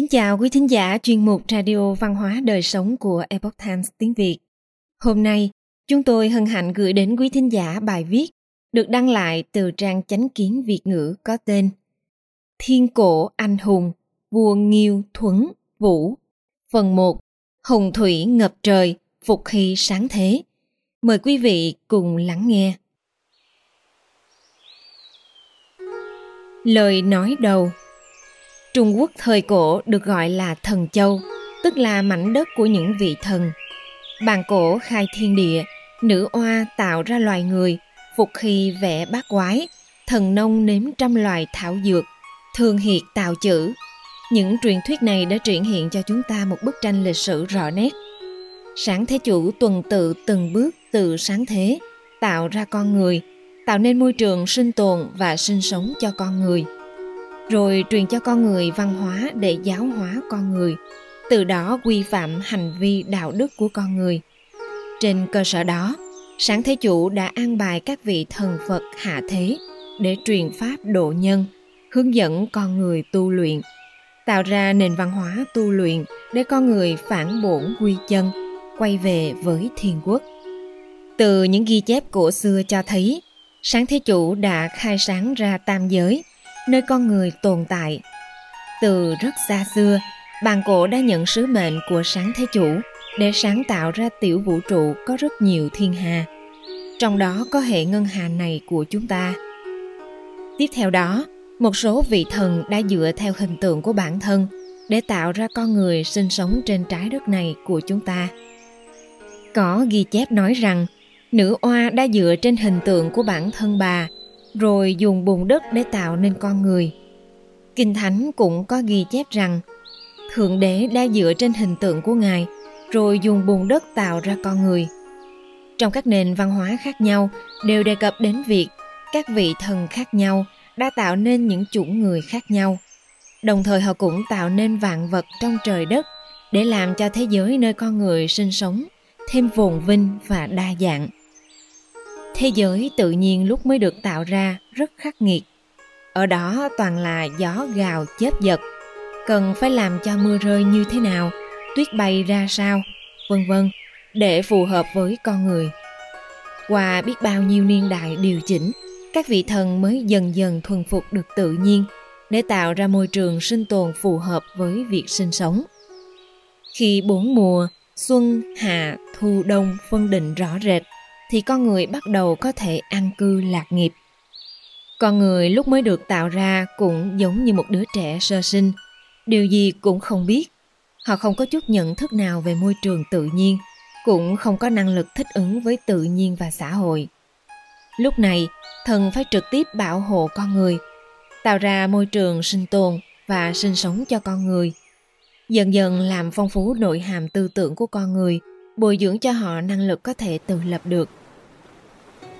Kính chào quý thính giả chuyên mục Radio Văn hóa Đời Sống của Epoch Times tiếng Việt. Hôm nay, chúng tôi hân hạnh gửi đến quý thính giả bài viết được đăng lại từ trang chánh kiến Việt ngữ có tên Thiên cổ anh hùng, vua Nghiêu Thuấn Vũ. Phần 1. Hồng thủy ngập trời, phục hy sáng thế. Mời quý vị cùng lắng nghe. Lời nói đầu Trung Quốc thời cổ được gọi là Thần Châu, tức là mảnh đất của những vị thần. Bàn cổ khai thiên địa, nữ oa tạo ra loài người, phục khi vẽ bát quái, thần nông nếm trăm loài thảo dược, thường hiệt tạo chữ. Những truyền thuyết này đã triển hiện cho chúng ta một bức tranh lịch sử rõ nét. Sáng thế chủ tuần tự từng bước từ sáng thế, tạo ra con người, tạo nên môi trường sinh tồn và sinh sống cho con người rồi truyền cho con người văn hóa để giáo hóa con người, từ đó quy phạm hành vi đạo đức của con người. Trên cơ sở đó, sáng thế chủ đã an bài các vị thần phật hạ thế để truyền pháp độ nhân, hướng dẫn con người tu luyện, tạo ra nền văn hóa tu luyện để con người phản bổn quy chân, quay về với thiên quốc. Từ những ghi chép cổ xưa cho thấy, sáng thế chủ đã khai sáng ra tam giới nơi con người tồn tại. Từ rất xa xưa, bàn cổ đã nhận sứ mệnh của sáng thế chủ để sáng tạo ra tiểu vũ trụ có rất nhiều thiên hà. Trong đó có hệ ngân hà này của chúng ta. Tiếp theo đó, một số vị thần đã dựa theo hình tượng của bản thân để tạo ra con người sinh sống trên trái đất này của chúng ta. Có ghi chép nói rằng, nữ oa đã dựa trên hình tượng của bản thân bà rồi dùng bùn đất để tạo nên con người. Kinh Thánh cũng có ghi chép rằng, Thượng Đế đã dựa trên hình tượng của Ngài, rồi dùng bùn đất tạo ra con người. Trong các nền văn hóa khác nhau, đều đề cập đến việc các vị thần khác nhau đã tạo nên những chủng người khác nhau. Đồng thời họ cũng tạo nên vạn vật trong trời đất để làm cho thế giới nơi con người sinh sống thêm phồn vinh và đa dạng. Thế giới tự nhiên lúc mới được tạo ra rất khắc nghiệt. Ở đó toàn là gió gào chớp giật, cần phải làm cho mưa rơi như thế nào, tuyết bay ra sao, vân vân, để phù hợp với con người. Qua biết bao nhiêu niên đại điều chỉnh, các vị thần mới dần dần thuần phục được tự nhiên để tạo ra môi trường sinh tồn phù hợp với việc sinh sống. Khi bốn mùa, xuân, hạ, thu, đông phân định rõ rệt, thì con người bắt đầu có thể an cư lạc nghiệp. Con người lúc mới được tạo ra cũng giống như một đứa trẻ sơ sinh, điều gì cũng không biết. Họ không có chút nhận thức nào về môi trường tự nhiên, cũng không có năng lực thích ứng với tự nhiên và xã hội. Lúc này, thần phải trực tiếp bảo hộ con người, tạo ra môi trường sinh tồn và sinh sống cho con người. Dần dần làm phong phú nội hàm tư tưởng của con người, bồi dưỡng cho họ năng lực có thể tự lập được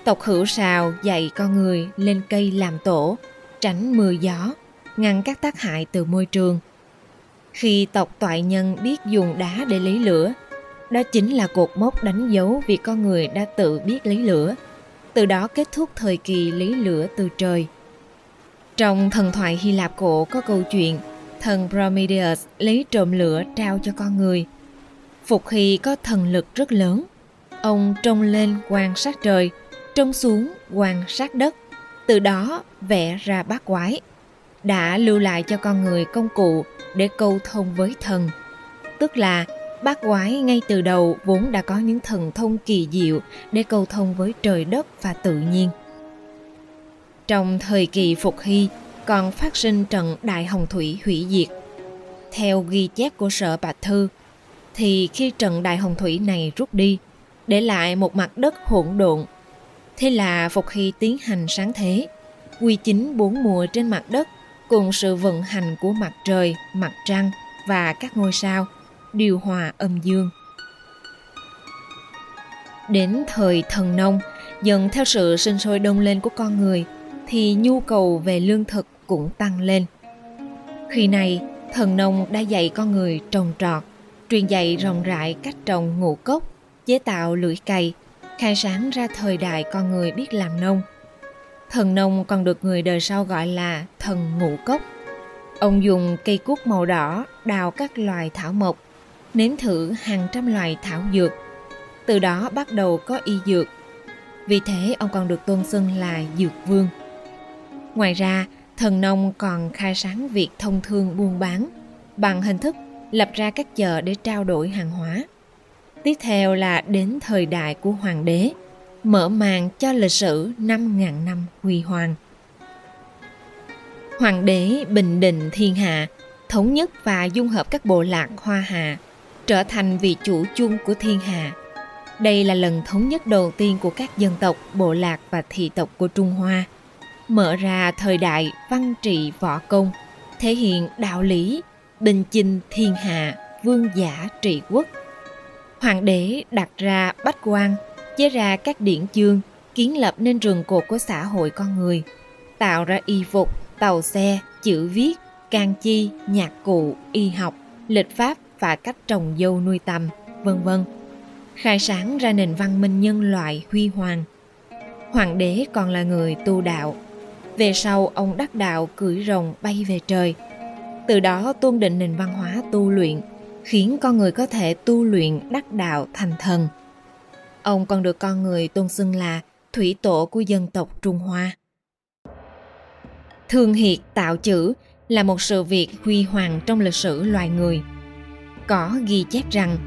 Tộc hữu sào dạy con người lên cây làm tổ, tránh mưa gió, ngăn các tác hại từ môi trường. Khi tộc toại nhân biết dùng đá để lấy lửa, đó chính là cột mốc đánh dấu việc con người đã tự biết lấy lửa, từ đó kết thúc thời kỳ lấy lửa từ trời. Trong thần thoại Hy Lạp cổ có câu chuyện thần Prometheus lấy trộm lửa trao cho con người. Phục Hy có thần lực rất lớn. Ông trông lên quan sát trời trông xuống quan sát đất, từ đó vẽ ra bát quái, đã lưu lại cho con người công cụ để câu thông với thần. Tức là bát quái ngay từ đầu vốn đã có những thần thông kỳ diệu để câu thông với trời đất và tự nhiên. Trong thời kỳ Phục Hy còn phát sinh trận Đại Hồng Thủy hủy diệt. Theo ghi chép của sở Bạch Thư, thì khi trận Đại Hồng Thủy này rút đi, để lại một mặt đất hỗn độn Thế là Phục Hy tiến hành sáng thế, quy chính bốn mùa trên mặt đất cùng sự vận hành của mặt trời, mặt trăng và các ngôi sao, điều hòa âm dương. Đến thời thần nông, dần theo sự sinh sôi đông lên của con người, thì nhu cầu về lương thực cũng tăng lên. Khi này, thần nông đã dạy con người trồng trọt, truyền dạy rộng rãi cách trồng ngũ cốc, chế tạo lưỡi cày, khai sáng ra thời đại con người biết làm nông. Thần nông còn được người đời sau gọi là thần ngũ cốc. Ông dùng cây cuốc màu đỏ đào các loài thảo mộc, nếm thử hàng trăm loài thảo dược. Từ đó bắt đầu có y dược. Vì thế ông còn được tôn xưng là Dược Vương. Ngoài ra, thần nông còn khai sáng việc thông thương buôn bán bằng hình thức lập ra các chợ để trao đổi hàng hóa. Tiếp theo là đến thời đại của hoàng đế, mở màn cho lịch sử 5.000 năm huy hoàng. Hoàng đế bình định thiên hạ, thống nhất và dung hợp các bộ lạc Hoa Hạ, trở thành vị chủ chung của thiên hạ. Đây là lần thống nhất đầu tiên của các dân tộc, bộ lạc và thị tộc của Trung Hoa, mở ra thời đại văn trị võ công, thể hiện đạo lý, bình chinh thiên hạ, vương giả trị quốc. Hoàng đế đặt ra bách quan, chế ra các điển chương, kiến lập nên rừng cột của xã hội con người, tạo ra y phục, tàu xe, chữ viết, can chi, nhạc cụ, y học, lịch pháp và cách trồng dâu nuôi tầm, vân vân. Khai sáng ra nền văn minh nhân loại huy hoàng. Hoàng đế còn là người tu đạo. Về sau ông đắc đạo cưỡi rồng bay về trời. Từ đó tôn định nền văn hóa tu luyện, khiến con người có thể tu luyện đắc đạo thành thần. Ông còn được con người tôn xưng là thủy tổ của dân tộc Trung Hoa. Thường hiệt tạo chữ là một sự việc huy hoàng trong lịch sử loài người. Có ghi chép rằng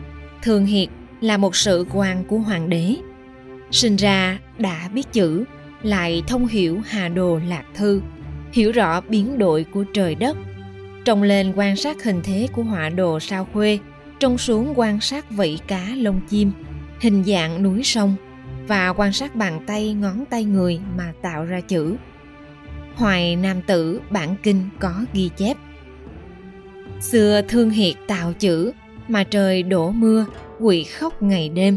Thường Hiệt là một sự quan của hoàng đế. Sinh ra đã biết chữ, lại thông hiểu hà đồ lạc thư, hiểu rõ biến đổi của trời đất. Trông lên quan sát hình thế của họa đồ sao khuê, trông xuống quan sát vẫy cá lông chim, hình dạng núi sông và quan sát bàn tay ngón tay người mà tạo ra chữ Hoài Nam Tử bản kinh có ghi chép. Xưa thương hiệt tạo chữ, mà trời đổ mưa, quỷ khóc ngày đêm.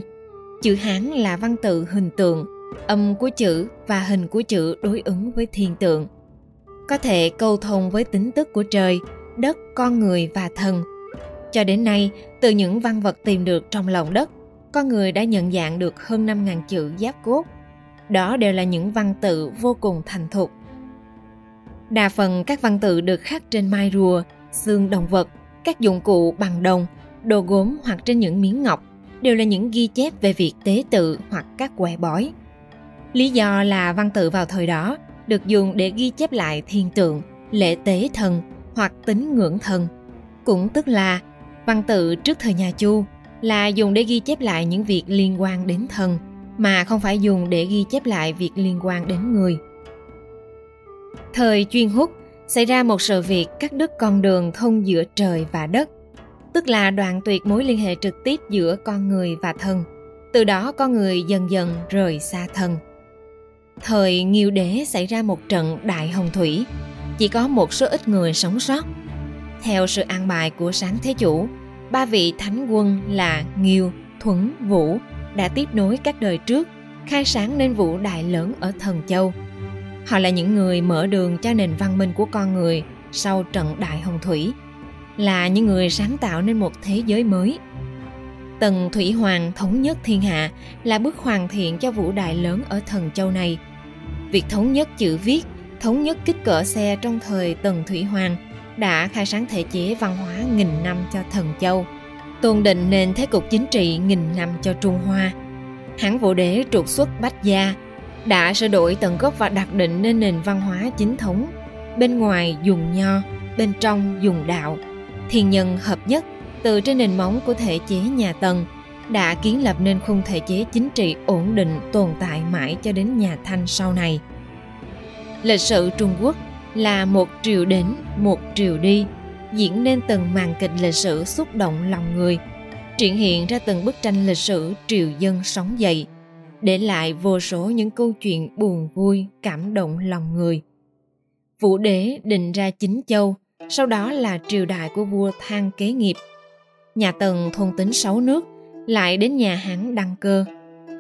Chữ Hán là văn tự hình tượng, âm của chữ và hình của chữ đối ứng với thiên tượng. Có thể câu thông với tính tức của trời, đất, con người và thần. Cho đến nay, từ những văn vật tìm được trong lòng đất, con người đã nhận dạng được hơn 5.000 chữ giáp cốt. Đó đều là những văn tự vô cùng thành thục, Đa phần các văn tự được khắc trên mai rùa, xương động vật, các dụng cụ bằng đồng, đồ gốm hoặc trên những miếng ngọc đều là những ghi chép về việc tế tự hoặc các quẻ bói. Lý do là văn tự vào thời đó được dùng để ghi chép lại thiên tượng, lễ tế thần hoặc tín ngưỡng thần. Cũng tức là văn tự trước thời nhà Chu là dùng để ghi chép lại những việc liên quan đến thần mà không phải dùng để ghi chép lại việc liên quan đến người. Thời chuyên hút, xảy ra một sự việc cắt đứt con đường thông giữa trời và đất, tức là đoạn tuyệt mối liên hệ trực tiếp giữa con người và thần. Từ đó con người dần dần rời xa thần. Thời Nghiêu Đế xảy ra một trận đại hồng thủy, chỉ có một số ít người sống sót. Theo sự an bài của sáng thế chủ, ba vị thánh quân là Nghiêu, Thuấn, Vũ đã tiếp nối các đời trước, khai sáng nên vũ đại lớn ở Thần Châu – Họ là những người mở đường cho nền văn minh của con người sau trận đại hồng thủy, là những người sáng tạo nên một thế giới mới. Tần Thủy Hoàng thống nhất thiên hạ là bước hoàn thiện cho vũ đại lớn ở thần châu này. Việc thống nhất chữ viết, thống nhất kích cỡ xe trong thời Tần Thủy Hoàng đã khai sáng thể chế văn hóa nghìn năm cho thần châu, tôn định nền thế cục chính trị nghìn năm cho Trung Hoa. Hán vũ đế trục xuất Bách Gia, đã sửa đổi tận gốc và đặt định nên nền văn hóa chính thống bên ngoài dùng nho bên trong dùng đạo thiên nhân hợp nhất từ trên nền móng của thể chế nhà tần đã kiến lập nên khung thể chế chính trị ổn định tồn tại mãi cho đến nhà thanh sau này lịch sử trung quốc là một triều đến một triều đi diễn nên từng màn kịch lịch sử xúc động lòng người triển hiện ra từng bức tranh lịch sử triều dân sống dậy để lại vô số những câu chuyện buồn vui, cảm động lòng người. Vũ đế định ra chính châu, sau đó là triều đại của vua Thang kế nghiệp. Nhà Tần thôn tính sáu nước, lại đến nhà Hán đăng cơ.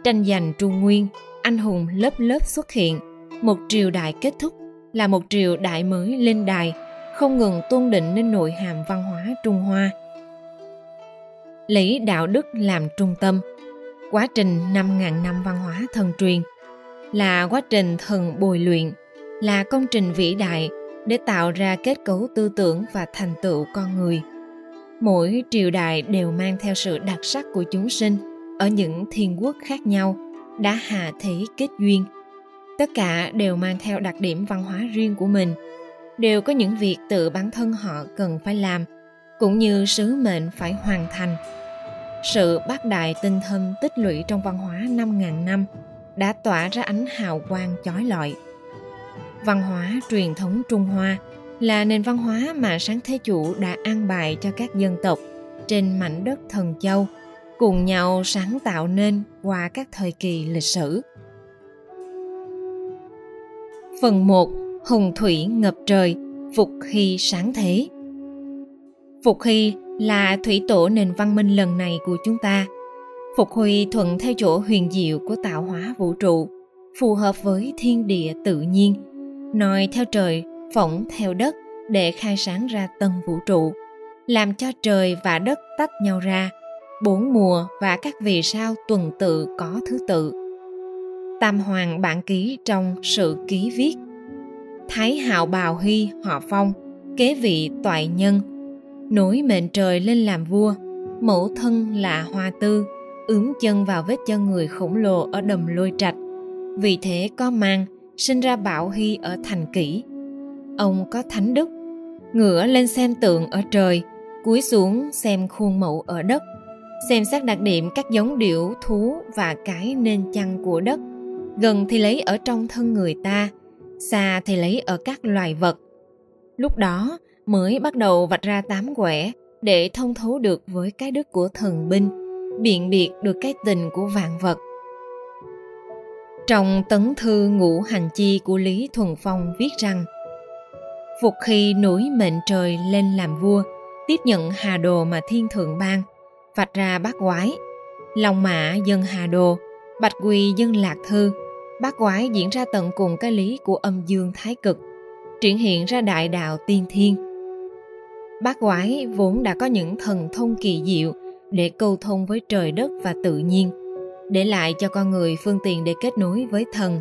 Tranh giành Trung Nguyên, anh hùng lớp lớp xuất hiện. Một triều đại kết thúc là một triều đại mới lên đài, không ngừng tôn định nên nội hàm văn hóa Trung Hoa. Lấy đạo đức làm trung tâm – Quá trình 5.000 năm văn hóa thần truyền là quá trình thần bồi luyện, là công trình vĩ đại để tạo ra kết cấu tư tưởng và thành tựu con người mỗi triều đại đều mang theo sự đặc sắc của chúng sinh ở những thiên quốc khác nhau đã hạ thế kết duyên tất cả đều mang theo đặc điểm văn hóa riêng của mình đều có những việc tự bản thân họ cần phải làm, cũng như sứ mệnh phải hoàn thành sự bác đại tinh thâm tích lũy trong văn hóa 5.000 năm đã tỏa ra ánh hào quang chói lọi. Văn hóa truyền thống Trung Hoa là nền văn hóa mà sáng thế chủ đã an bài cho các dân tộc trên mảnh đất thần châu, cùng nhau sáng tạo nên qua các thời kỳ lịch sử. Phần 1. Hùng thủy ngập trời, phục hy sáng thế. Phục hy là thủy tổ nền văn minh lần này của chúng ta. Phục huy thuận theo chỗ huyền diệu của tạo hóa vũ trụ, phù hợp với thiên địa tự nhiên, nói theo trời, phỏng theo đất để khai sáng ra tân vũ trụ, làm cho trời và đất tách nhau ra, bốn mùa và các vì sao tuần tự có thứ tự. Tam Hoàng bản ký trong sự ký viết Thái hạo bào hy họ phong, kế vị toại nhân, nối mệnh trời lên làm vua, mẫu thân là hoa tư, ướm chân vào vết chân người khổng lồ ở đầm lôi trạch. Vì thế có mang, sinh ra Bảo Hy ở thành kỷ. Ông có thánh đức, ngửa lên xem tượng ở trời, cúi xuống xem khuôn mẫu ở đất, xem xét đặc điểm các giống điểu, thú và cái nên chăn của đất. Gần thì lấy ở trong thân người ta, xa thì lấy ở các loài vật. Lúc đó, mới bắt đầu vạch ra tám quẻ để thông thấu được với cái đức của thần binh, biện biệt được cái tình của vạn vật. Trong tấn thư ngũ hành chi của Lý Thuần Phong viết rằng Phục khi núi mệnh trời lên làm vua, tiếp nhận hà đồ mà thiên thượng ban, vạch ra bát quái, lòng mã dân hà đồ, bạch quỳ dân lạc thư, bát quái diễn ra tận cùng cái lý của âm dương thái cực, triển hiện ra đại đạo tiên thiên, Bát quái vốn đã có những thần thông kỳ diệu để câu thông với trời đất và tự nhiên, để lại cho con người phương tiện để kết nối với thần,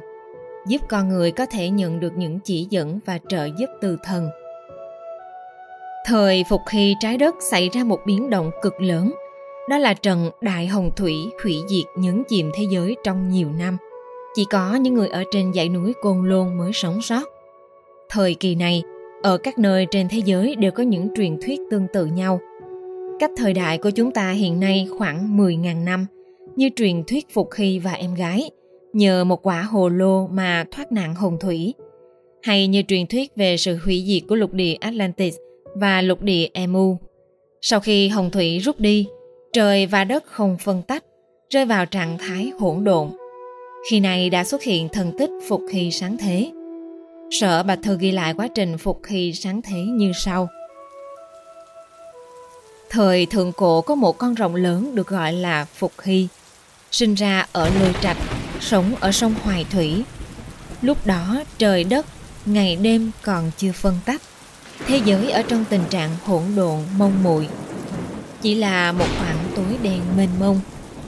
giúp con người có thể nhận được những chỉ dẫn và trợ giúp từ thần. Thời phục khi trái đất xảy ra một biến động cực lớn, đó là trận Đại Hồng Thủy hủy diệt nhấn chìm thế giới trong nhiều năm. Chỉ có những người ở trên dãy núi Côn Lôn mới sống sót. Thời kỳ này, ở các nơi trên thế giới đều có những truyền thuyết tương tự nhau. Cách thời đại của chúng ta hiện nay khoảng 10.000 năm, như truyền thuyết Phục Hy và em gái, nhờ một quả hồ lô mà thoát nạn hồng thủy, hay như truyền thuyết về sự hủy diệt của lục địa Atlantis và lục địa Emu. Sau khi hồng thủy rút đi, trời và đất không phân tách, rơi vào trạng thái hỗn độn. Khi này đã xuất hiện thần tích Phục Hy sáng thế, Sở Bạch Thư ghi lại quá trình phục hy sáng thế như sau. Thời thượng cổ có một con rồng lớn được gọi là Phục Hy, sinh ra ở Lôi Trạch, sống ở sông Hoài Thủy. Lúc đó trời đất, ngày đêm còn chưa phân tách. Thế giới ở trong tình trạng hỗn độn, mông muội Chỉ là một khoảng tối đen mênh mông,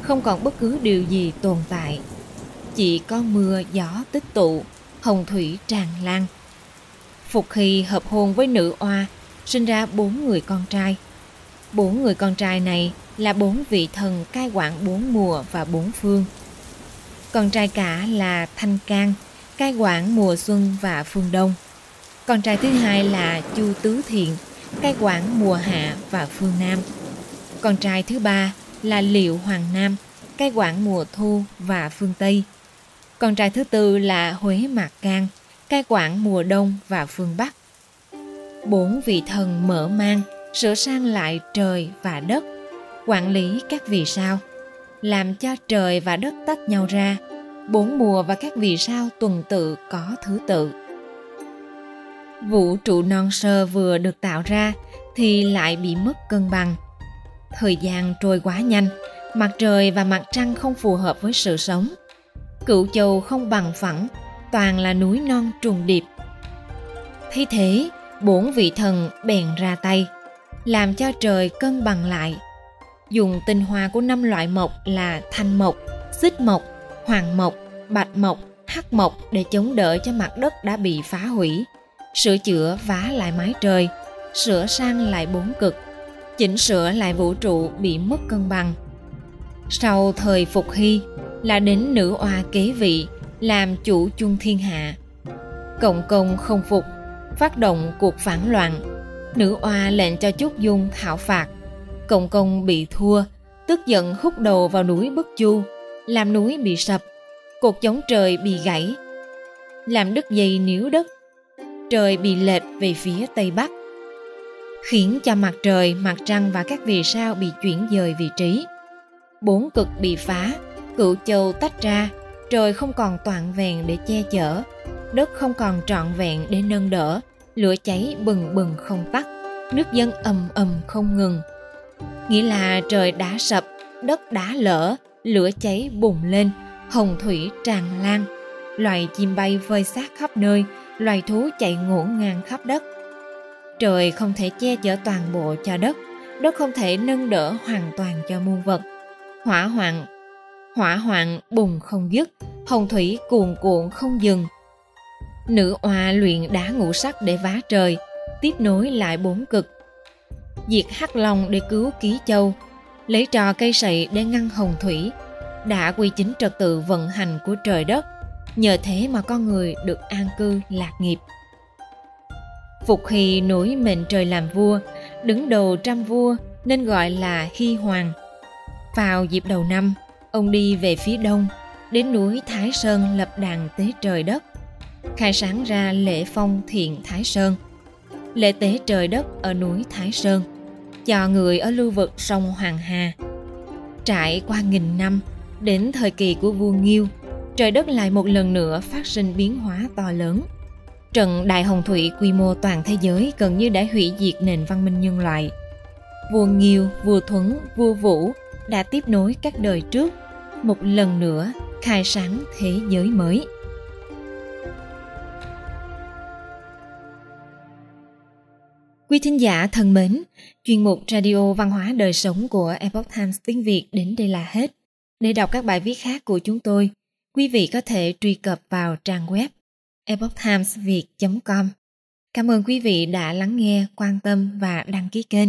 không còn bất cứ điều gì tồn tại. Chỉ có mưa gió tích tụ, hồng thủy tràn lan. Phục Hy hợp hôn với nữ oa, sinh ra bốn người con trai. Bốn người con trai này là bốn vị thần cai quản bốn mùa và bốn phương. Con trai cả là Thanh Can, cai quản mùa xuân và phương đông. Con trai thứ hai là Chu Tứ Thiện, cai quản mùa hạ và phương nam. Con trai thứ ba là Liệu Hoàng Nam, cai quản mùa thu và phương Tây. Con trai thứ tư là Huế Mạc Can, cai quản mùa đông và phương Bắc. Bốn vị thần mở mang, sửa sang lại trời và đất, quản lý các vì sao, làm cho trời và đất tách nhau ra, bốn mùa và các vì sao tuần tự có thứ tự. Vũ trụ non sơ vừa được tạo ra thì lại bị mất cân bằng. Thời gian trôi quá nhanh, mặt trời và mặt trăng không phù hợp với sự sống – cựu châu không bằng phẳng toàn là núi non trùng điệp. Thấy thế bốn vị thần bèn ra tay làm cho trời cân bằng lại. Dùng tinh hoa của năm loại mộc là thanh mộc xích mộc hoàng mộc bạch mộc hắc mộc để chống đỡ cho mặt đất đã bị phá hủy. Sửa chữa vá lại mái trời, sửa sang lại bốn cực, chỉnh sửa lại vũ trụ bị mất cân bằng. Sau thời Phục Hy là đến nữ oa kế vị làm chủ chung thiên hạ. Cộng công không phục, phát động cuộc phản loạn. Nữ oa lệnh cho Chúc Dung thảo phạt. Cộng công bị thua, tức giận hút đầu vào núi Bất Chu, làm núi bị sập, cột chống trời bị gãy, làm đứt dây níu đất, trời bị lệch về phía tây bắc, khiến cho mặt trời, mặt trăng và các vì sao bị chuyển dời vị trí. Bốn cực bị phá, cựu châu tách ra, trời không còn toàn vẹn để che chở, đất không còn trọn vẹn để nâng đỡ, lửa cháy bừng bừng không tắt, nước dân ầm ầm không ngừng. Nghĩa là trời đã sập, đất đã lở, lửa cháy bùng lên, hồng thủy tràn lan, loài chim bay vơi xác khắp nơi, loài thú chạy ngổn ngang khắp đất. Trời không thể che chở toàn bộ cho đất, đất không thể nâng đỡ hoàn toàn cho muôn vật. Hỏa hoạn, hỏa hoạn bùng không dứt, hồng thủy cuồn cuộn không dừng. Nữ oa luyện đá ngũ sắc để vá trời, tiếp nối lại bốn cực. Diệt hắc long để cứu ký châu, lấy trò cây sậy để ngăn hồng thủy, đã quy chính trật tự vận hành của trời đất nhờ thế mà con người được an cư lạc nghiệp phục hy nối mệnh trời làm vua đứng đầu trăm vua nên gọi là hy hoàng vào dịp đầu năm ông đi về phía đông đến núi thái sơn lập đàn tế trời đất khai sáng ra lễ phong thiện thái sơn lễ tế trời đất ở núi thái sơn cho người ở lưu vực sông hoàng hà trải qua nghìn năm Đến thời kỳ của vua Nghiêu, trời đất lại một lần nữa phát sinh biến hóa to lớn. Trận Đại Hồng Thủy quy mô toàn thế giới gần như đã hủy diệt nền văn minh nhân loại. Vua Nghiêu, vua Thuấn, vua Vũ đã tiếp nối các đời trước, một lần nữa khai sáng thế giới mới. Quý thính giả thân mến, chuyên mục Radio Văn hóa Đời Sống của Epoch Times tiếng Việt đến đây là hết. Để đọc các bài viết khác của chúng tôi, quý vị có thể truy cập vào trang web epochtimesviet.com. Cảm ơn quý vị đã lắng nghe, quan tâm và đăng ký kênh.